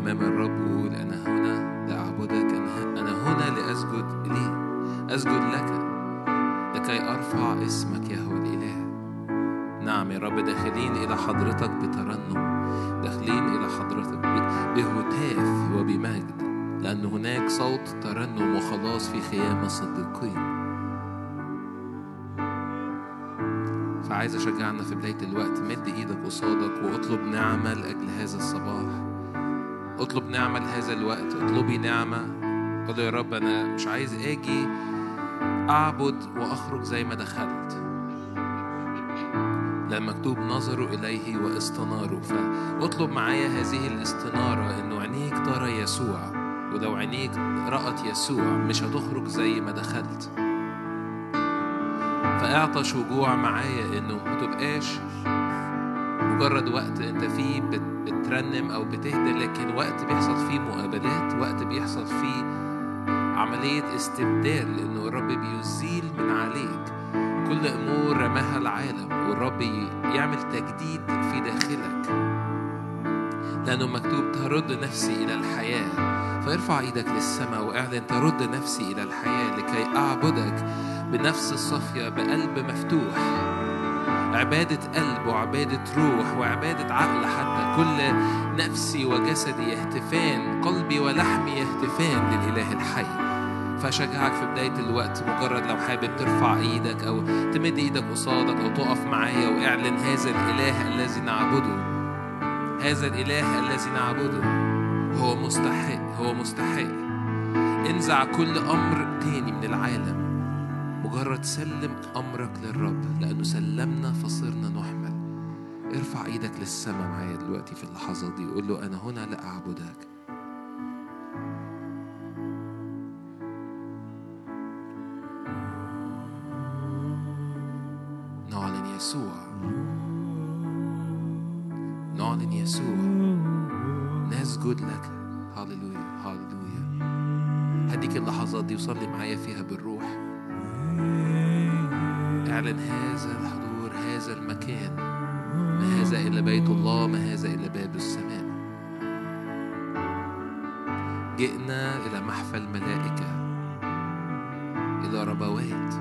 أمام الرب وقول أنا هنا لأعبدك أنا هنا لأسجد لي. أسجد لك. لكي أرفع اسمك يا هو الإله. نعم يا رب داخلين إلى حضرتك بترنم. داخلين إلى حضرتك بهتاف وبمجد. لأن هناك صوت ترنم وخلاص في خيام الصديقين. فعايز أشجعنا في بداية الوقت. مد إيدك قصادك وأطلب نعمة لأجل هذا الصباح. اطلب نعمة لهذا الوقت اطلبي نعمة. قل يا رب أنا مش عايز أجي أعبد وأخرج زي ما دخلت. لأن مكتوب نظروا إليه واستناروا. فاطلب معايا هذه الاستنارة إنه عينيك ترى يسوع. ولو عينيك رأت يسوع مش هتخرج زي ما دخلت. فاعطش وجوع معايا إنه ما تبقاش مجرد وقت أنت فيه بت- بترنم أو بتهدى لكن وقت بيحصل فيه مقابلات وقت بيحصل فيه عملية استبدال لأنه الرب بيزيل من عليك كل أمور رماها العالم والرب يعمل تجديد في داخلك. لأنه مكتوب ترد نفسي إلى الحياة. فارفع إيدك للسماء وأعلن ترد نفسي إلى الحياة لكي أعبدك بنفس الصافية بقلب مفتوح. عبادة قلب وعبادة روح وعبادة عقل حتى كل نفسي وجسدي يهتفان قلبي ولحمي يهتفان للإله الحي. فأشجعك في بداية الوقت مجرد لو حابب ترفع إيدك أو تمد إيدك قصادك أو تقف معايا وإعلن هذا الإله الذي نعبده. هذا الإله الذي نعبده. هو مستحق هو مستحق. انزع كل أمر تاني من العالم. مجرد سلم أمرك للرب لأنه سلمنا فصرنا نحمل. ارفع إيدك للسماء معايا دلوقتي في اللحظة دي قول له أنا هنا لأعبدك نعلن يسوع. نعلن يسوع. نسجد لك هللويا هللويا هديك اللحظات دي وصلي معايا فيها بالروح. اعلن هذا الحضور هذا المكان ما هذا إلا بيت الله ما هذا إلا باب السماء. جئنا إلى محفل ملائكة إلى ربوات.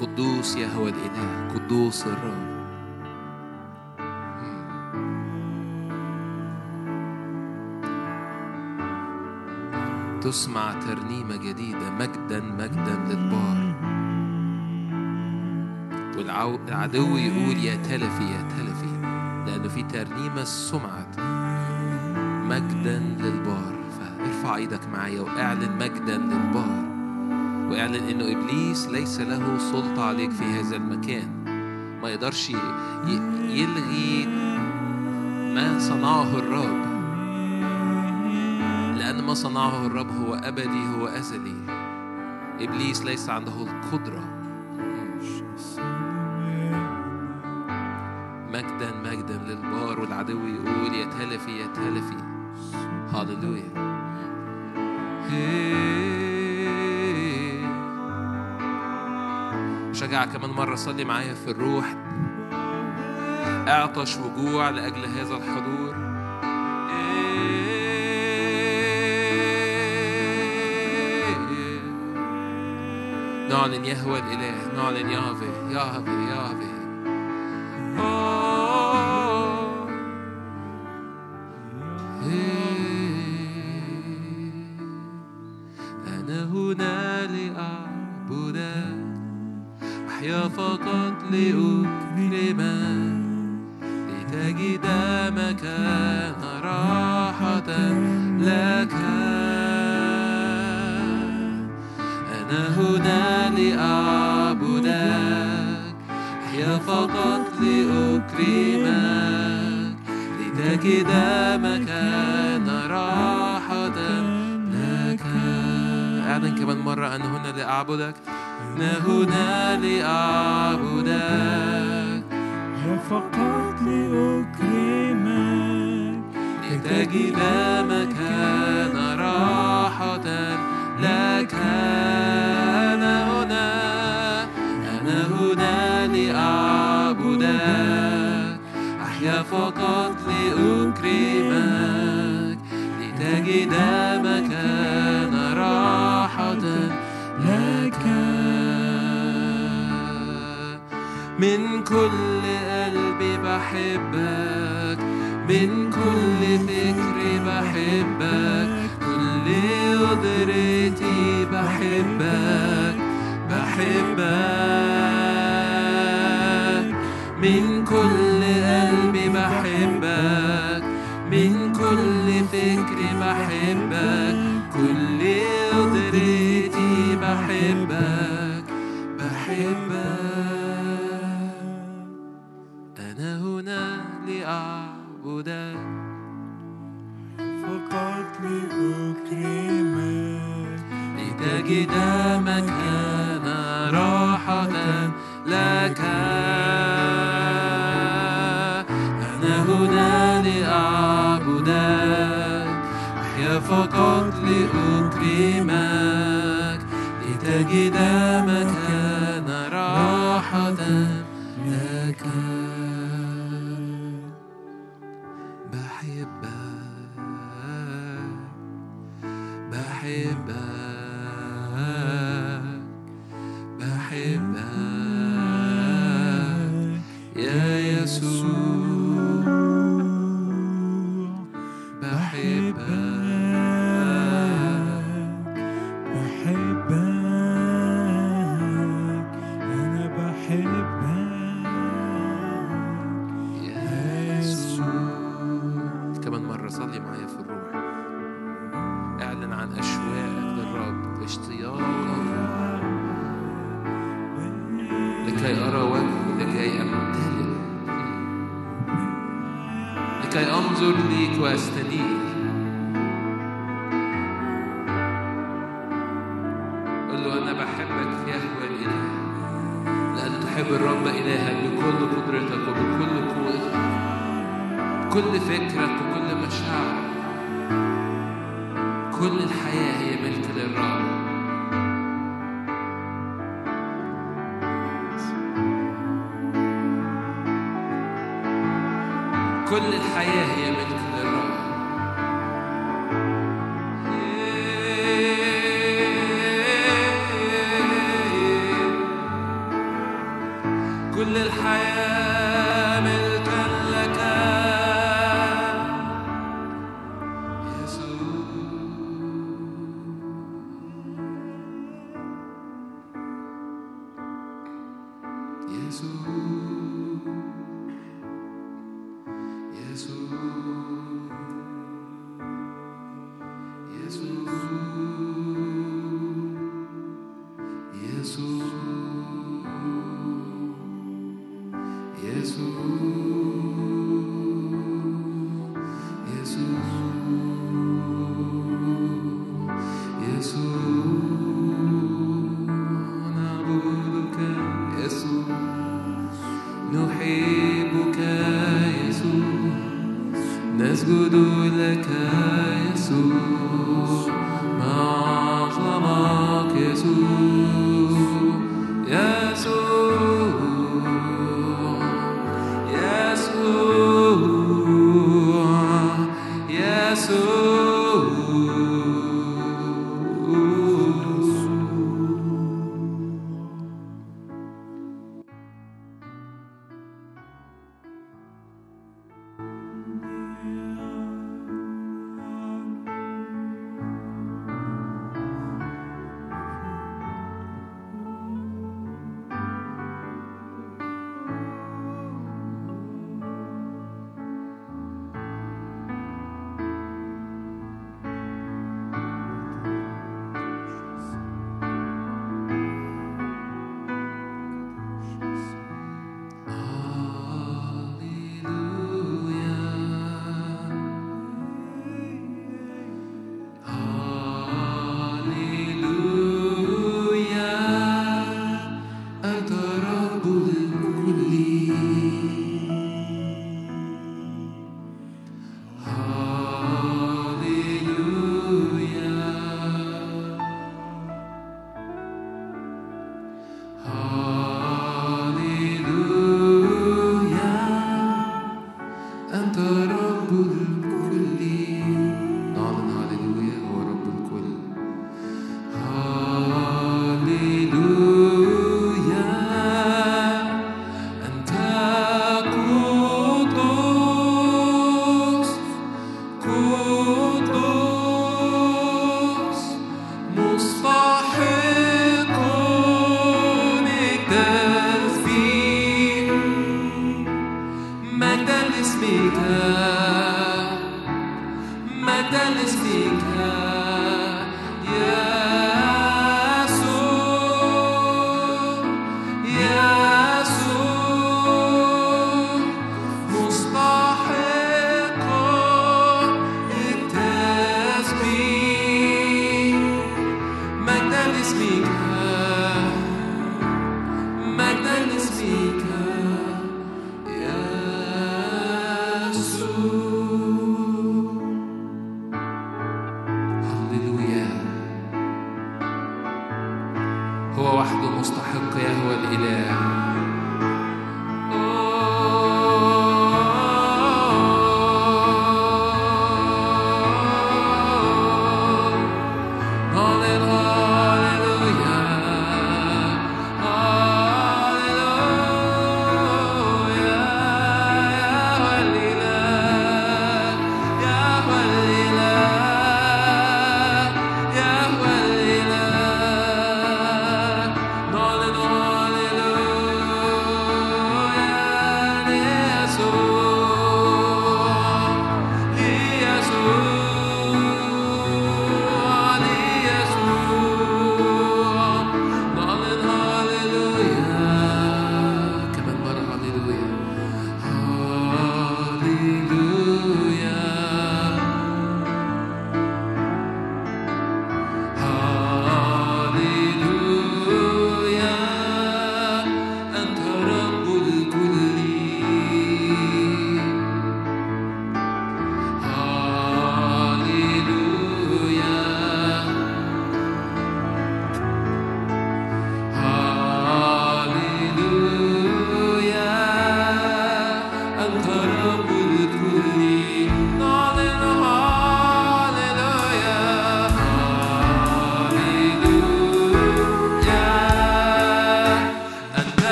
قدوس يا هو الإله قدوس الرب. تسمع ترنيمة جديدة مجدا مجدا للبار. والعدو يقول يا تلفي يا تلفي لأنه في ترنيمة سمعت مجدا للبار. فارفع إيدك معايا واعلن مجدا للبار. واعلن إنه إبليس ليس له سلطة عليك في هذا المكان. ما يقدرش يلغي ما صنعه الرب. لأن ما صنعه الرب هو أبدي هو أزلي. إبليس ليس عنده القدرة. مجدا مجدا للبار والعدو يقول يا تلفي يا تلفي هاللويا شجع كمان مرة صلي معايا في الروح. أعطش وجوع لأجل هذا الحضور. نعلن يهوى الإله نعلن يهوى يهوى يهوى. أنا هنا لأعبدك يا فقط لأكرمك. لتجد مكان راحة. لك أنا هنا. أنا هنا لأعبدك أحيا فقط لأكرمك. لتجد مكان راحة. لك من كل قلبي بحبك من كل فكري بحبك كل قدرتي بحبك بحبك. من كل قلبي بحبك من كل فكري بحبك كل قدرتي بحبك بحبك. لأعبدك فقط لأكرمك لتجد مكان راحة لك أنا هنا لأعبدك أحيا فقط لأكرمك لتجد مكان راحة لك لكي أنظر ليك وأستنير قل له أنا بحبك يا يهوى الإله لأن تحب الرب إلهك بكل قدرتك وبكل قوتك كل فكرك وكل مشاعرك كل الحياة هي ملك للرب كل الحياة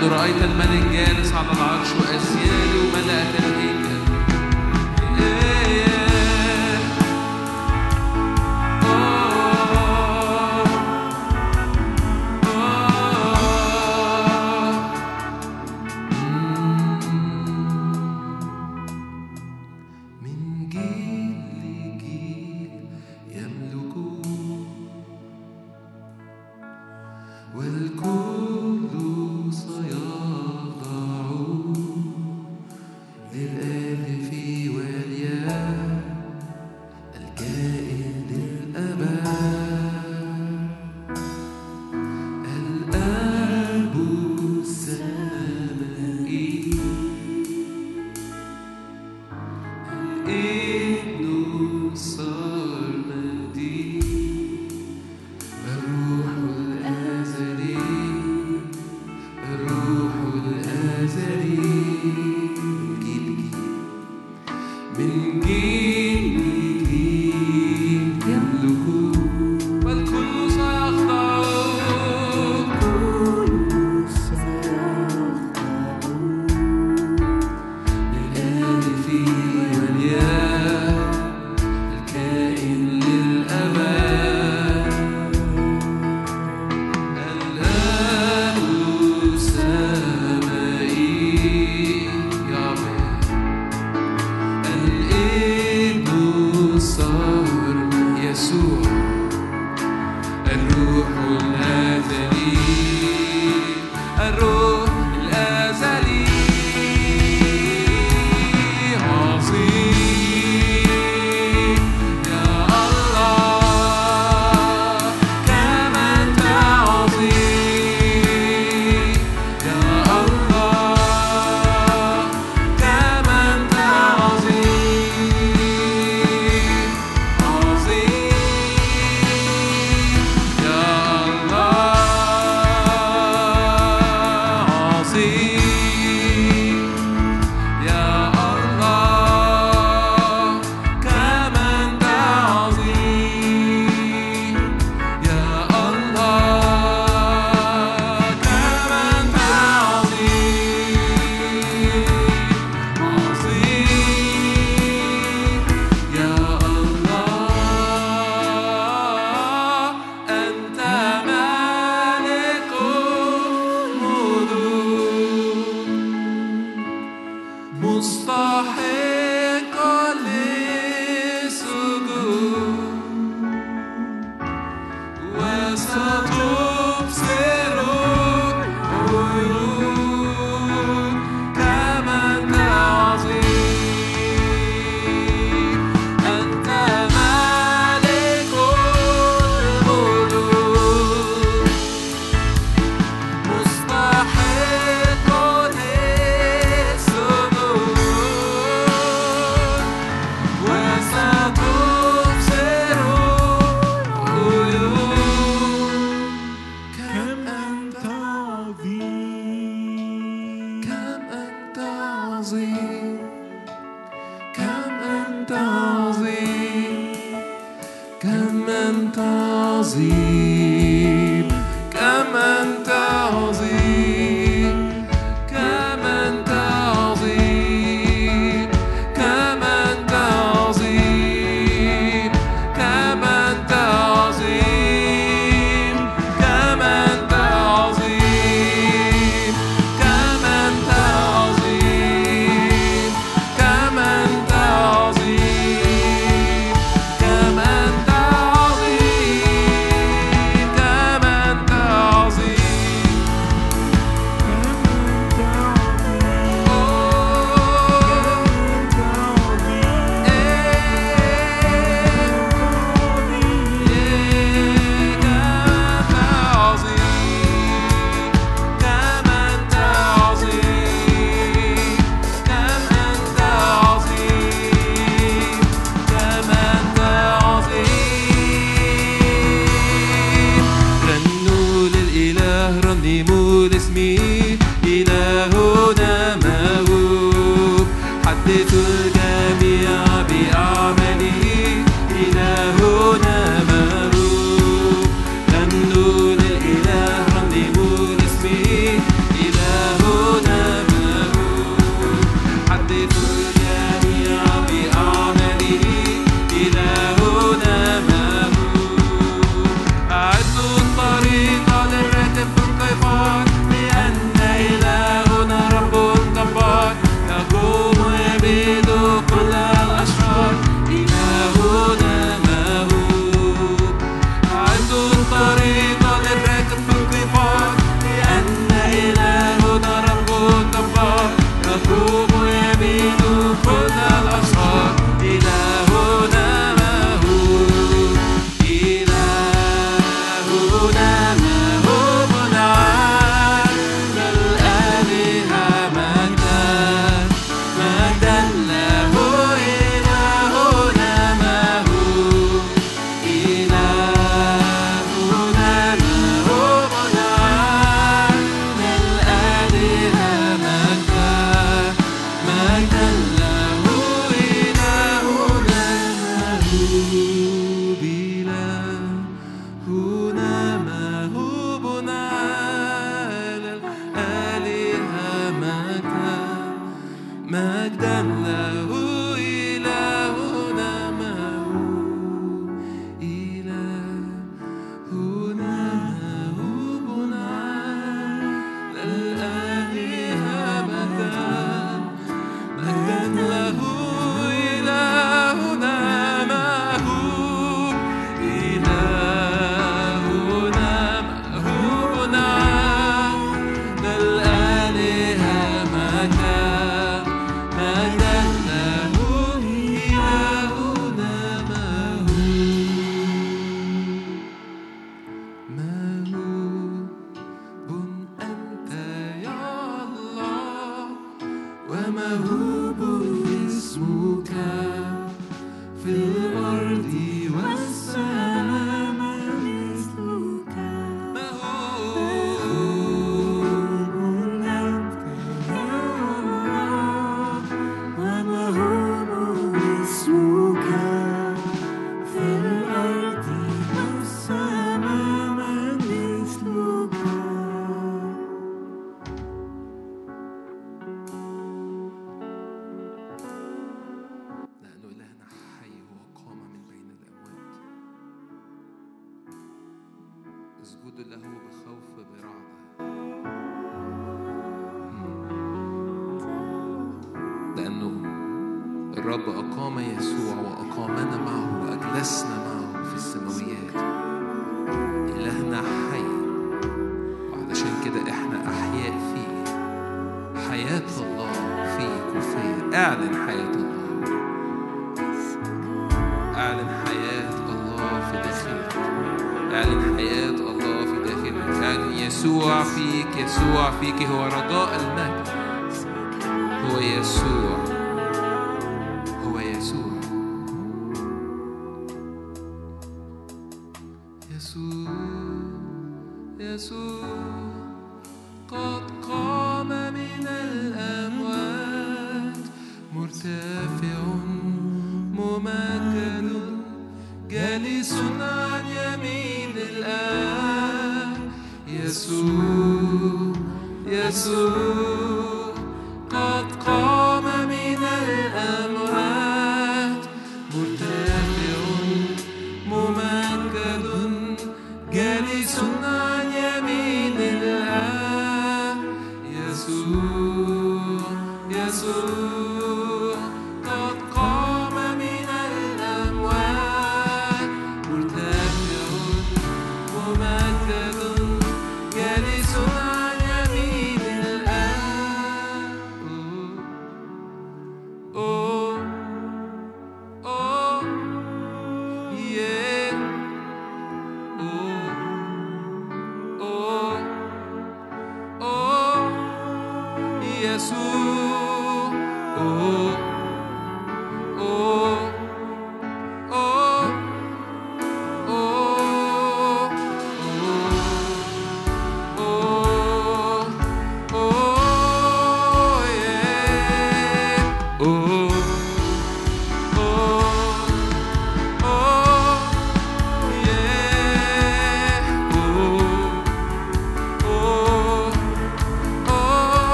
لأنه رأيت الملك جالس على العرش وأزياله ملأت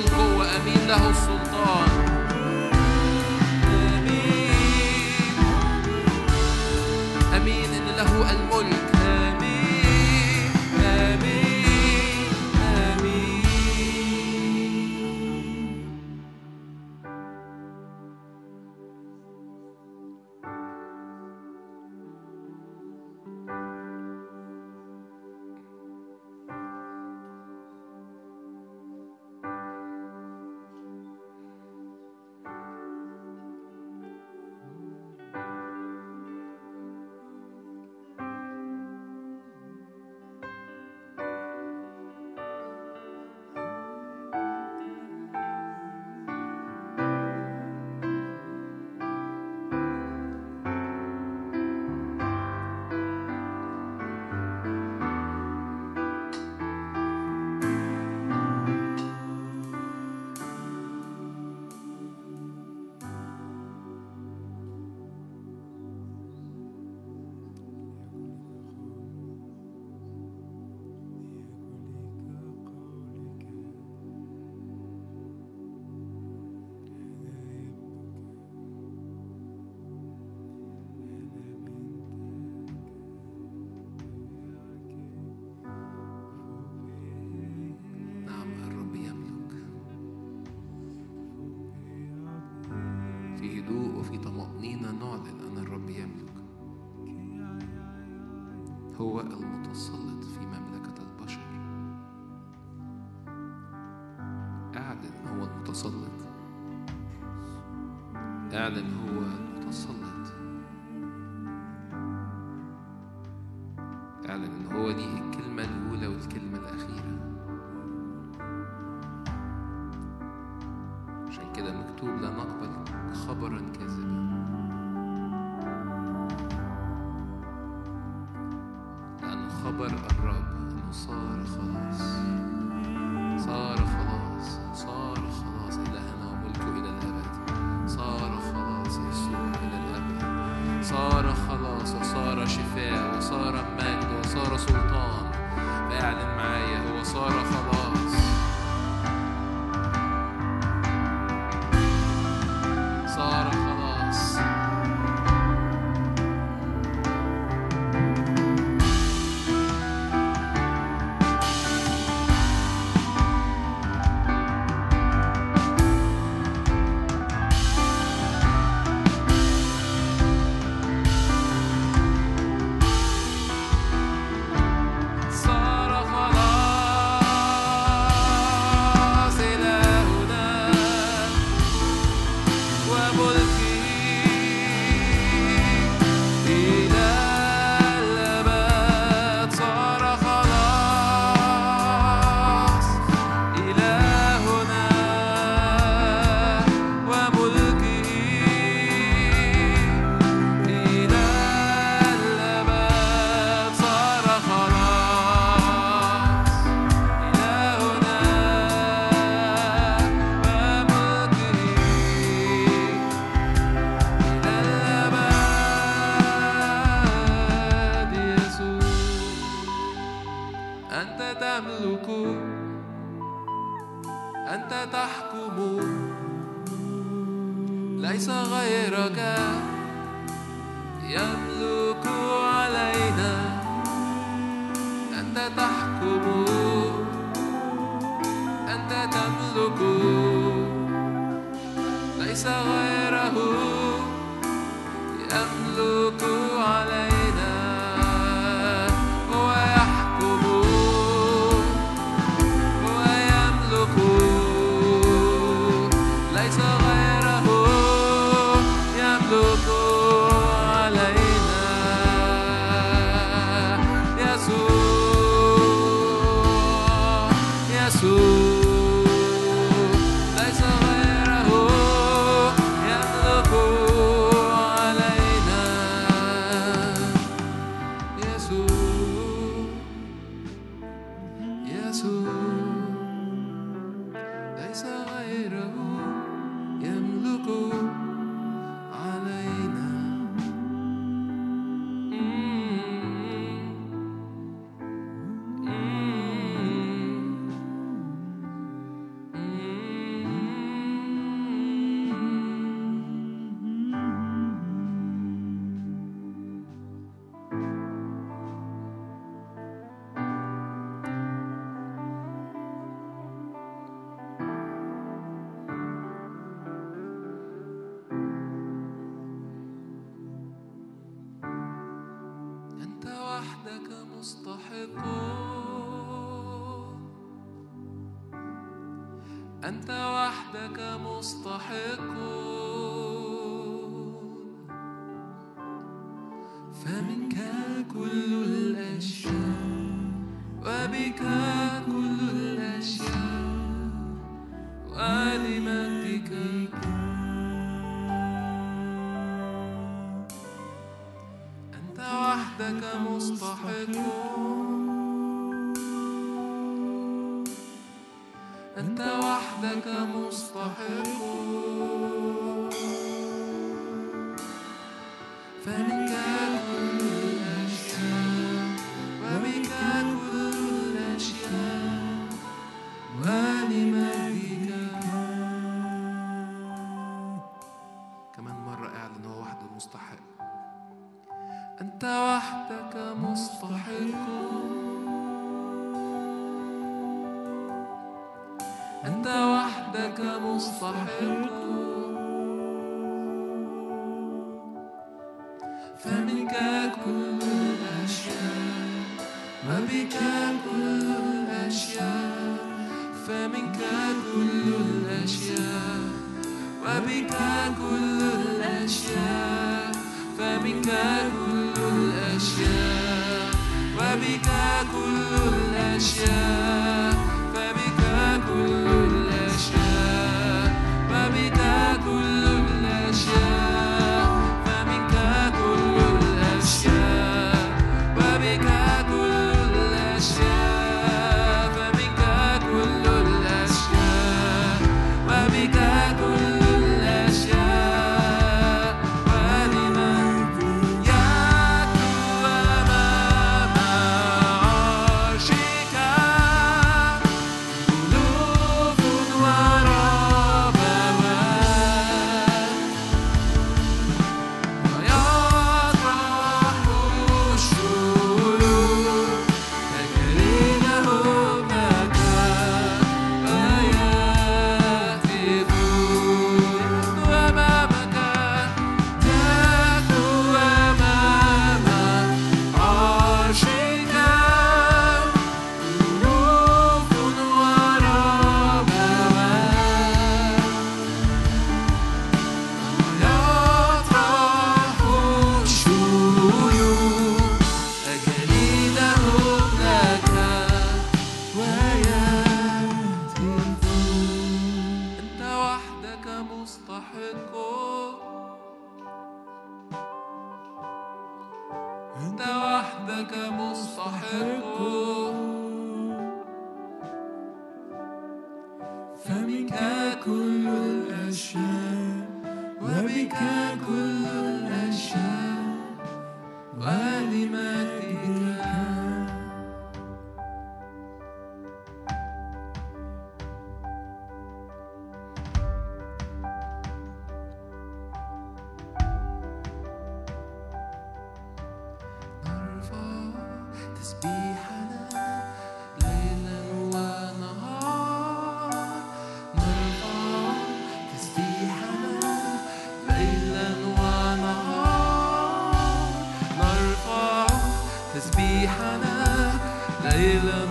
القوة أمين له السلطان. مستحق فمنك فمنك كل الأشياء وبك كل الأشياء. ليلا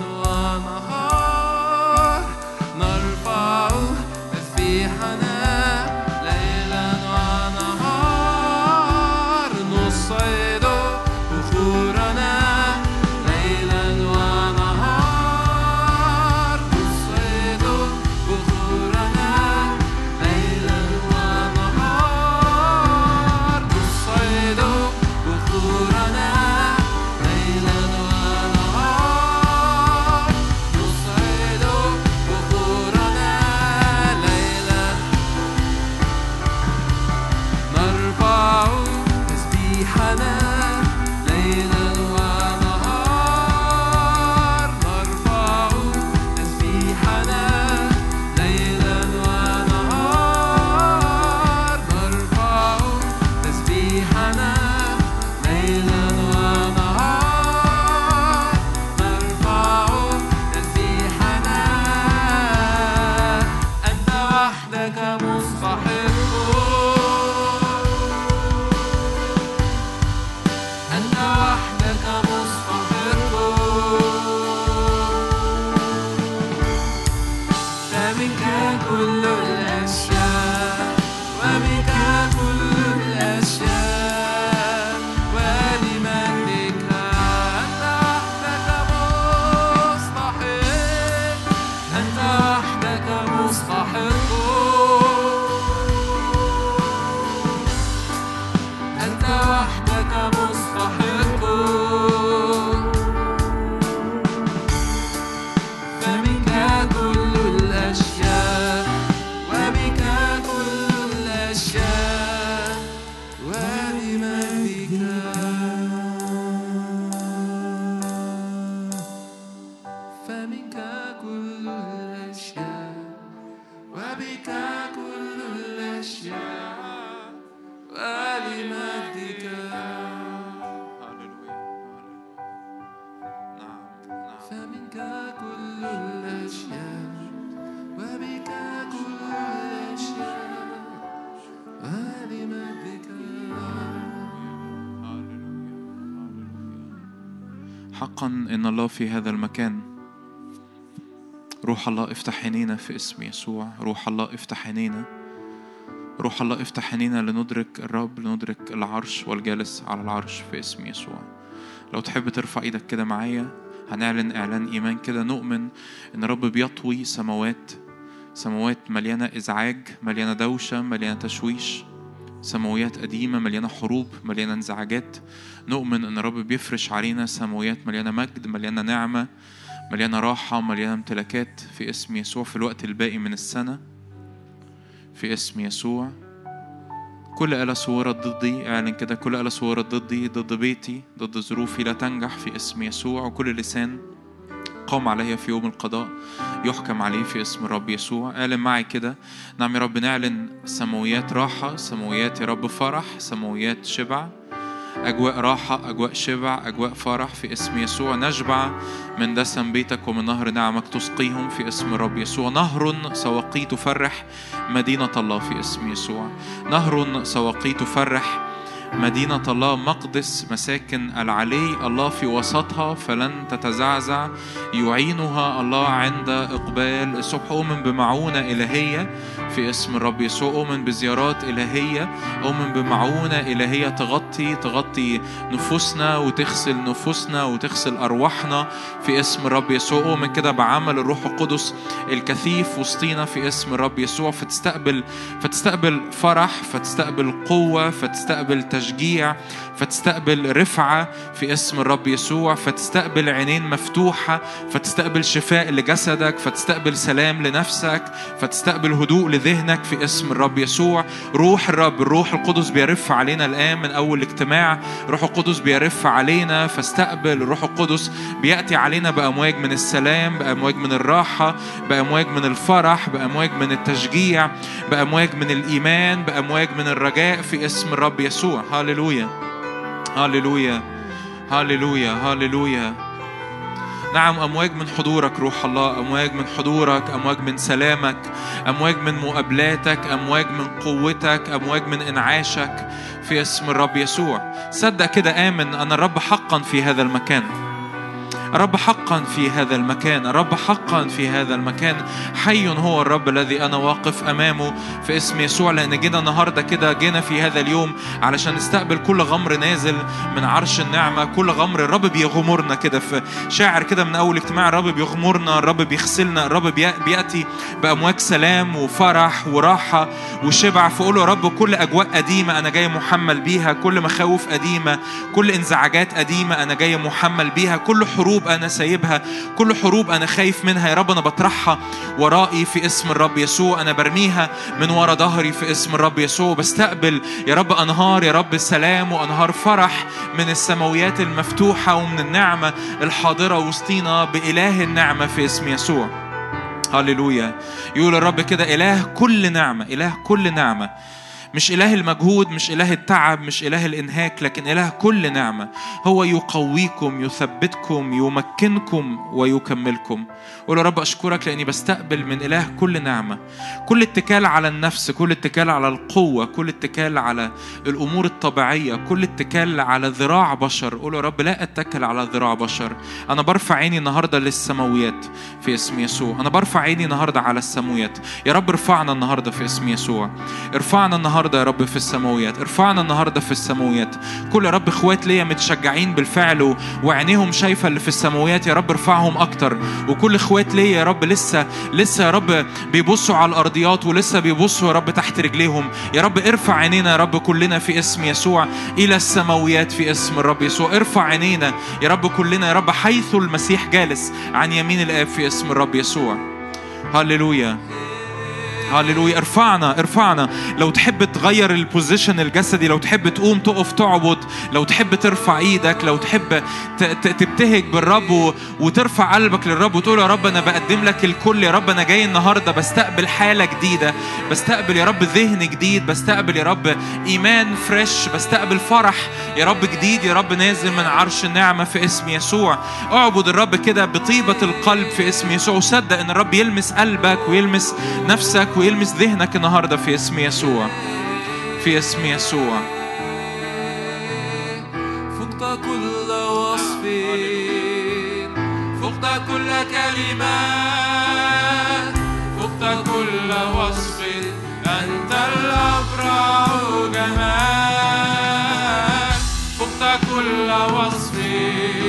حقا إن الله في هذا المكان. روح الله افتح عينينا في اسم يسوع. روح الله افتح عينينا. روح الله افتح عينينا لندرك الرب لندرك العرش والجالس على العرش في اسم يسوع. لو تحب ترفع إيدك كده معايا هنعلن إعلان إيمان كده. نؤمن إن الرب بيطوي سماوات سماوات مليانة إزعاج مليانة دوشة مليانة تشويش. سماويات قديمة مليانة حروب مليانة انزعاجات. نؤمن إن الرب بيفرش علينا سماويات مليانة مجد مليانة نعمة مليانة راحة مليانة امتلاكات. في اسم يسوع في الوقت الباقي من السنة. في اسم يسوع. كل آلة صورت ضدي اعلن كده كل آلة صورت ضدي ضد بيتي ضد ظروفي لا تنجح. في اسم يسوع وكل لسان قام علي في يوم القضاء يحكم عليه في اسم الرب يسوع. اعلن معي كده نعم يا رب نعلن سماويات راحة سماويات يا رب فرح سماويات شبع أجواء راحة أجواء شبع أجواء فرح في اسم يسوع. نشبع من دسم بيتك ومن نهر نعمك تسقيهم في اسم الرب يسوع. نهر سواقي تفرح مدينة الله في اسم يسوع. نهر سواقي تفرح مدينة الله مقدس مساكن العلي الله في وسطها فلن تتزعزع. يعينها الله عند إقبال الصبح. أؤمن بمعونة إلهية في اسم الرب يسوع. أؤمن بزيارات إلهية. أؤمن بمعونة إلهية تغطي تغطي نفوسنا وتغسل نفوسنا وتغسل أرواحنا في اسم الرب يسوع. أؤمن كده بعمل الروح القدس الكثيف وسطينا في اسم الرب يسوع. فتستقبل فتستقبل فرح فتستقبل قوة فتستقبل تشجيع فتستقبل رفعة في اسم الرب يسوع فتستقبل عينين مفتوحة فتستقبل شفاء لجسدك فتستقبل سلام لنفسك فتستقبل هدوء لذهنك في اسم الرب يسوع. روح الرب الروح القدس بيرف علينا الآن من أول اجتماع. روح القدس بيرف علينا فاستقبل. الروح القدس بيأتي علينا بأمواج من السلام بأمواج من الراحة بأمواج من الفرح بأمواج من التشجيع بأمواج من الإيمان بأمواج من الرجاء في اسم الرب يسوع. هاليلويا هاليلويا هاليلويا هاليلويا نعم أمواج من حضورك روح الله. أمواج من حضورك أمواج من سلامك. أمواج من مقابلاتك. أمواج من قوتك. أمواج من إنعاشك في اسم الرب يسوع. صدق كده آمن. أن الرب حقا في هذا المكان. الرب حقا في هذا المكان الرب حقا في هذا المكان. حي هو الرب الذي أنا واقف أمامه في اسم يسوع لأن جينا النهارده كده جينا في هذا اليوم علشان نستقبل كل غمر نازل من عرش النعمة كل غمر الرب بيغمرنا كده. في شاعر كده من أول اجتماع الرب بيغمرنا الرب بيغسلنا الرب بي- بيأتي بأمواج سلام وفرح وراحة وشبع. فقول يا رب كل أجواء قديمة أنا جاي محمل بيها كل مخاوف قديمة كل انزعاجات قديمة أنا جاي محمل بيها كل حروب أنا سايبها كل حروب أنا خايف منها. يا رب أنا بطرحها ورائي في اسم الرب يسوع. أنا برميها من ورا ظهري في اسم الرب يسوع بستقبل يا رب أنهار يا رب سلام وأنهار فرح من السماويات المفتوحة ومن النعمة الحاضرة وسطينا بإله النعمة في اسم يسوع. هللويا. يقول الرب كده إله كل نعمة إله كل نعمة. مش إله المجهود مش إله التعب مش إله الإنهاك لكن إله كل نعمة. هو يقويكم يثبتكم يمكنكم ويكملكم. قول يا رب أشكرك لأني بستقبل من إله كل نعمة كل اتكال على النفس كل اتكال على القوة كل اتكال على الأمور الطبيعية كل اتكال على ذراع بشر. قول يا رب لا أتكل على ذراع بشر. أنا برفع عيني النهاردة للسماويات في اسم يسوع. أنا برفع عيني النهاردة على السماويات. يا رب ارفعنا النهاردة في اسم يسوع. ارفعنا النهاردة يا رب في السماويات. ارفعنا النهاردة في السماويات. كل يا رب إخوات ليا متشجعين بالفعل وعينيهم شايفة اللي في السماويات يا رب ارفعهم أكتر. وكل إخوات ليا يا رب لسه لسه يا رب بيبصوا على الأرضيات ولسه بيبصوا يا رب تحت رجليهم. يا رب ارفع عينينا يا رب كلنا في اسم يسوع إلى السماويات في اسم الرب يسوع. ارفع عينينا يا رب كلنا يا رب حيث المسيح جالس عن يمين الآب في اسم الرب يسوع. هللويا. هللويا ارفعنا ارفعنا. لو تحب تغير البوزيشن الجسدي لو تحب تقوم تقف تعبد لو تحب ترفع إيدك لو تحب تبتهج بالرب وترفع قلبك للرب وتقول يا رب أنا بقدم لك الكل يا رب أنا جاي النهارده بستقبل حالة جديدة بستقبل يا رب ذهن جديد بستقبل يا رب إيمان فريش بستقبل فرح. يا رب جديد يا رب نازل من عرش النعمة في اسم يسوع. اعبد الرب كده بطيبة القلب في اسم يسوع وصدق إن الرب يلمس قلبك ويلمس نفسك ويلمس ذهنك النهارده في اسم يسوع. في اسم يسوع. فقت كل وصف. فقت كل كلمة فقت كل وصف. أنت الأبرع جمال. فقت كل وصف.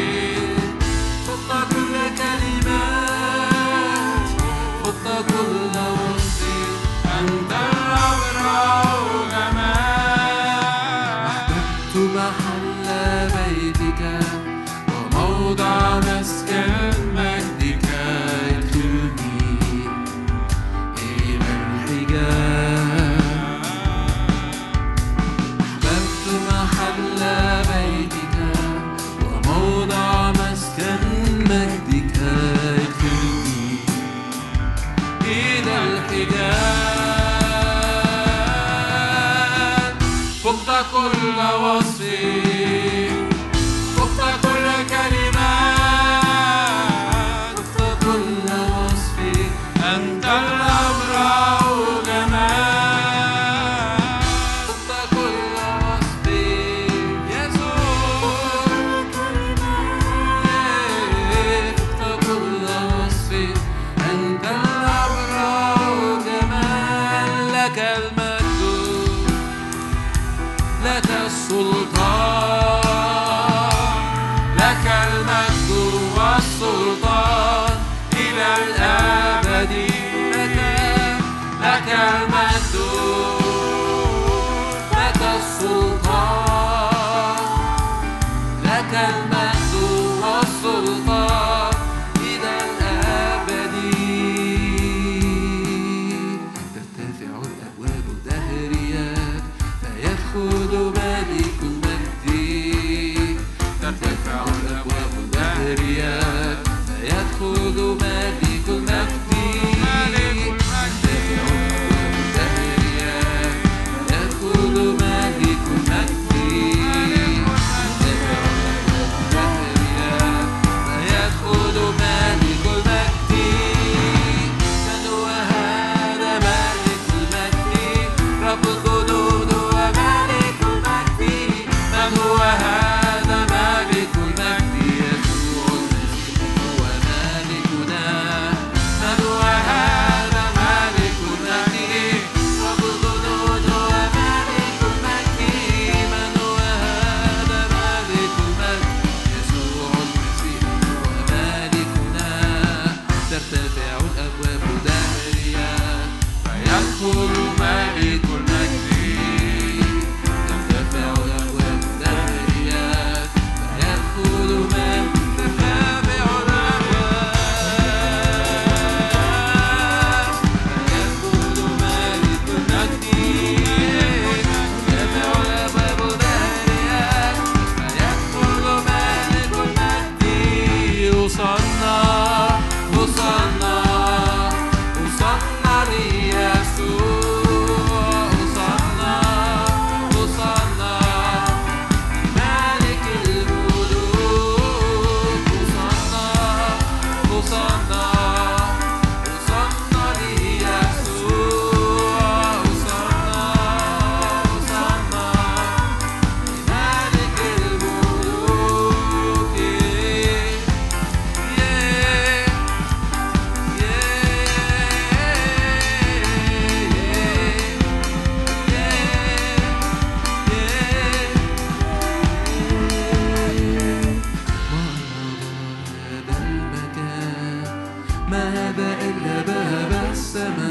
بقى إلا باب السماء.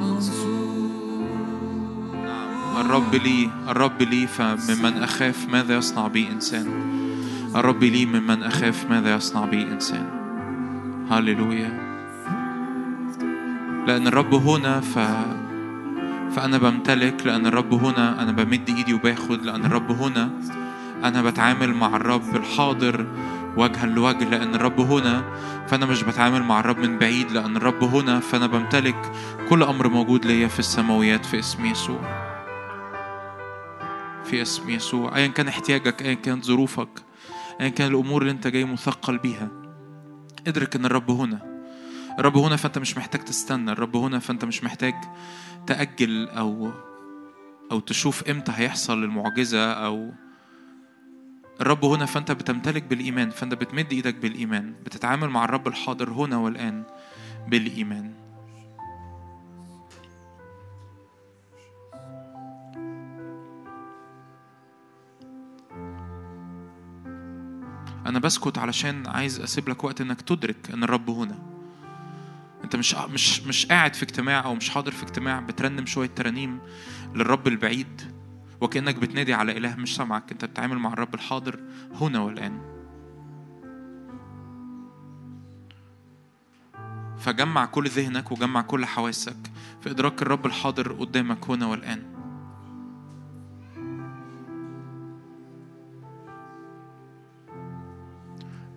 منصور. الرب لي الرب لي فممن أخاف ماذا يصنع بي إنسان؟ الرب لي ممن أخاف ماذا يصنع بي إنسان؟ هللويا. لأن الرب هنا ف... فأنا بمتلك لأن الرب هنا أنا بمد إيدي وباخد لأن الرب هنا أنا بتعامل مع الرب الحاضر وجها لوجه لأن الرب هنا فأنا مش بتعامل مع الرب من بعيد لأن الرب هنا فأنا بمتلك كل أمر موجود ليا في السماويات في اسم يسوع. في اسم يسوع. ايا كان احتياجك ايا كانت ظروفك ايا كان الأمور اللي أنت جاي مثقل بيها. ادرك إن الرب هنا. الرب هنا فأنت مش محتاج تستنى. الرب هنا فأنت مش محتاج تأجل أو أو تشوف إمتى هيحصل المعجزة أو الرب هنا فأنت بتمتلك بالإيمان فأنت بتمد إيدك بالإيمان بتتعامل مع الرب الحاضر هنا والآن بالإيمان. أنا بسكت علشان عايز أسيب لك وقت إنك تدرك إن الرب هنا. أنت مش مش مش قاعد في اجتماع أو مش حاضر في اجتماع بترنم شوية ترانيم للرب البعيد. وكأنك بتنادي على إله مش سامعك. أنت بتتعامل مع الرب الحاضر هنا والآن. فجمع كل ذهنك وجمع كل حواسك في إدراك الرب الحاضر قدامك هنا والآن.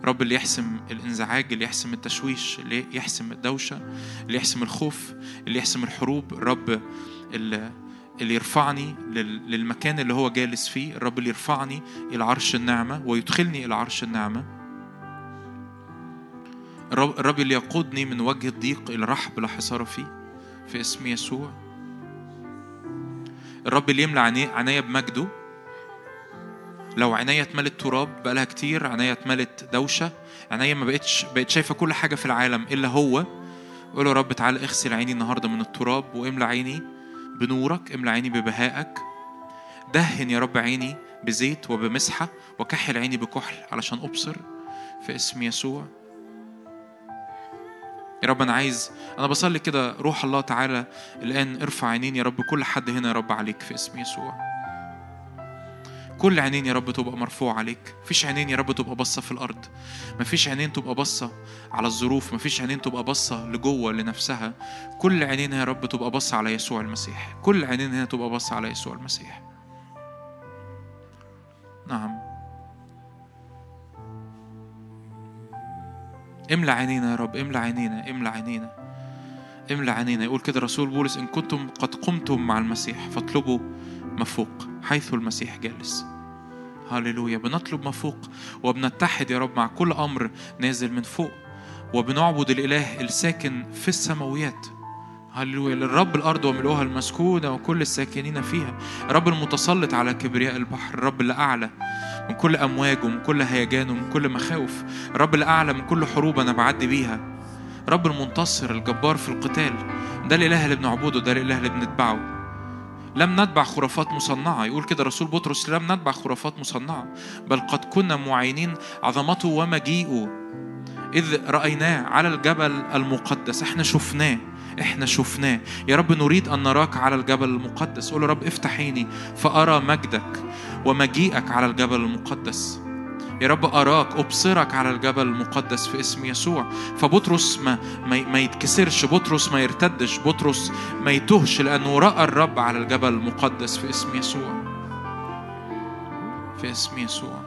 رب اللي يحسم الإنزعاج اللي يحسم التشويش اللي يحسم الدوشة اللي يحسم الخوف اللي يحسم الحروب. الرب اللي, اللي يرفعني لل- للمكان اللي هو جالس فيه. الرب اللي يرفعني إلى عرش النعمة ويدخلني إلى عرش النعمة. الرب, اللي يقودني من وجه الضيق إلى رحب لا حصار فيه في اسم يسوع. الرب اللي يملى عيني- عينيا بمجده. لو عينيا اتملت تراب بقالها كتير عينيا اتملت دوشة عينيا ما بقتش بقت شايفة كل حاجة في العالم إلا هو قول يا رب تعالى اغسل عيني النهاردة من التراب واملى عيني بنورك املى عيني ببهائك. دهن يا رب عيني بزيت وبمسحة وكحل عيني بكحل علشان أبصر في اسم يسوع. يا رب أنا عايز أنا بصلي كده روح الله تعالى الآن ارفع عينين يا رب كل حد هنا يا رب عليك في اسم يسوع. كل عينين يا رب تبقى مرفوع عليك. مفيش عينين يا رب تبقى باصة في الأرض. مفيش عينين تبقى باصة على الظروف. مفيش عينين تبقى باصة لجوه لنفسها. كل عينين يا رب تبقى باصة على يسوع المسيح. كل عينين هنا تبقى باصة على يسوع المسيح. نعم. املى عينينا يا رب. املى عينينا. املى عينينا. املى عينينا. يقول كده رسول بولس إن كنتم قد قمتم مع المسيح فاطلبوا ما فوق حيث المسيح جالس. هللويا. بنطلب ما فوق وبنتحد يا رب مع كل أمر نازل من فوق. وبنعبد الإله الساكن في السماويات. هللويا. للرب الأرض وملؤها المسكونة وكل الساكنين فيها. الرب المتسلط على كبرياء البحر. الرب اللي اعلى من كل أمواج ومن كل هيجان ومن كل مخاوف. الرب اللي اعلى من كل حروب أنا بعدي بيها. رب المنتصر الجبار في القتال. ده الإله اللي بنعبده ده الإله اللي بنتبعه. لم نتبع خرافات مصنعة. يقول كده رسول بطرس لم نتبع خرافات مصنعة بل قد كنا معينين عظمته ومجيئه. إذ رأيناه على الجبل المقدس إحنا شفناه إحنا شفناه. يا رب نريد أن نراك على الجبل المقدس. قول رب افتح عيني فأرى مجدك ومجيئك على الجبل المقدس. يا رب أراك أبصرك على الجبل المقدس في اسم يسوع. فبطرس ما ما, يتكسرش بطرس ما يرتدش بطرس ما يتهش لأنه رأى الرب على الجبل المقدس في اسم يسوع. في اسم يسوع.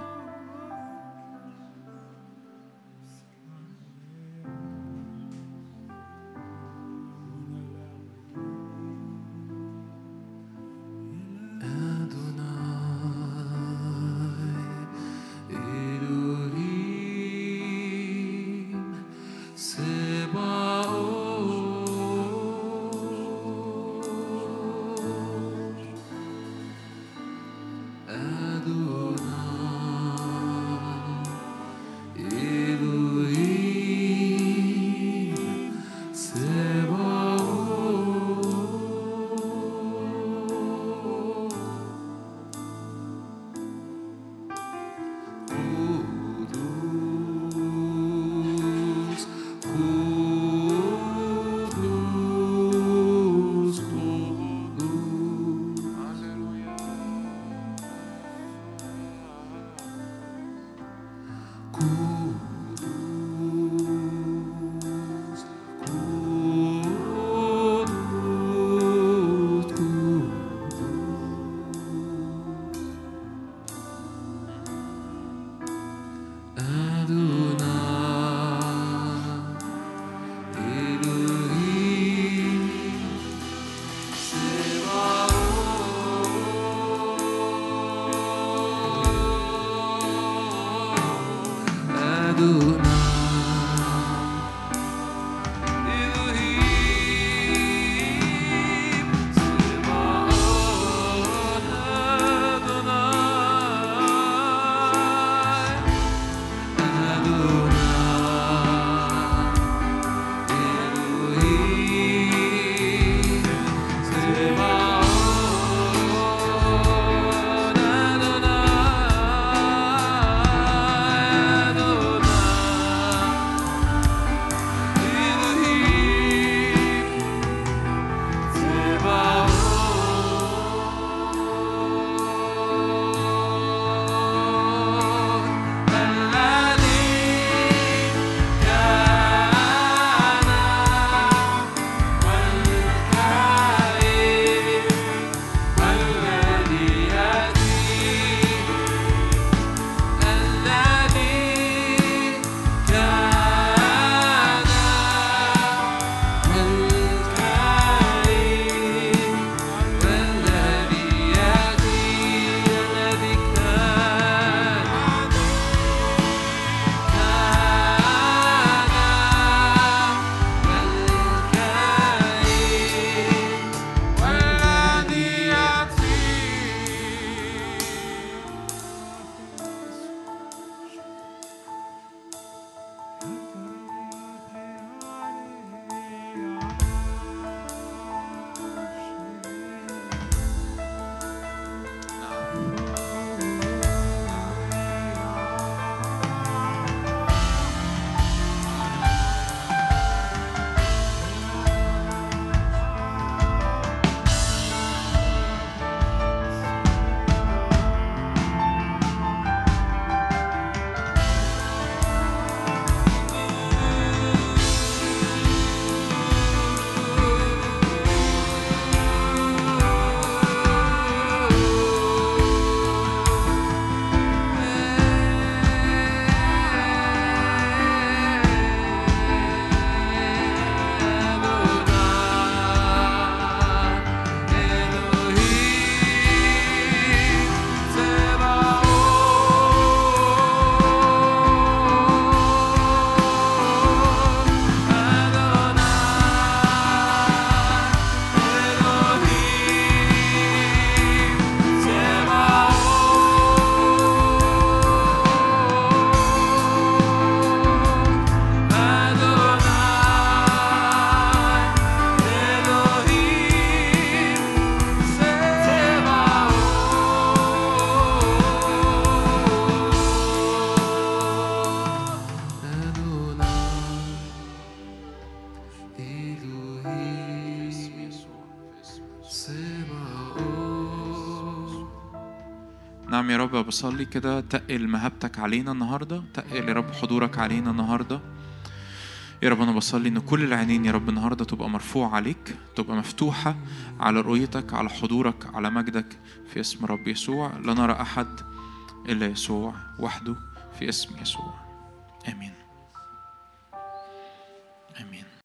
نعم يا رب بصلي كده تقل مهابتك علينا النهارده تقل يا رب حضورك علينا النهارده. يا رب أنا بصلي إن كل العينين يا رب النهارده تبقى مرفوعة عليك تبقى مفتوحة على رؤيتك على حضورك على مجدك في اسم رب يسوع. لا نرى أحد إلا يسوع وحده في اسم يسوع. آمين.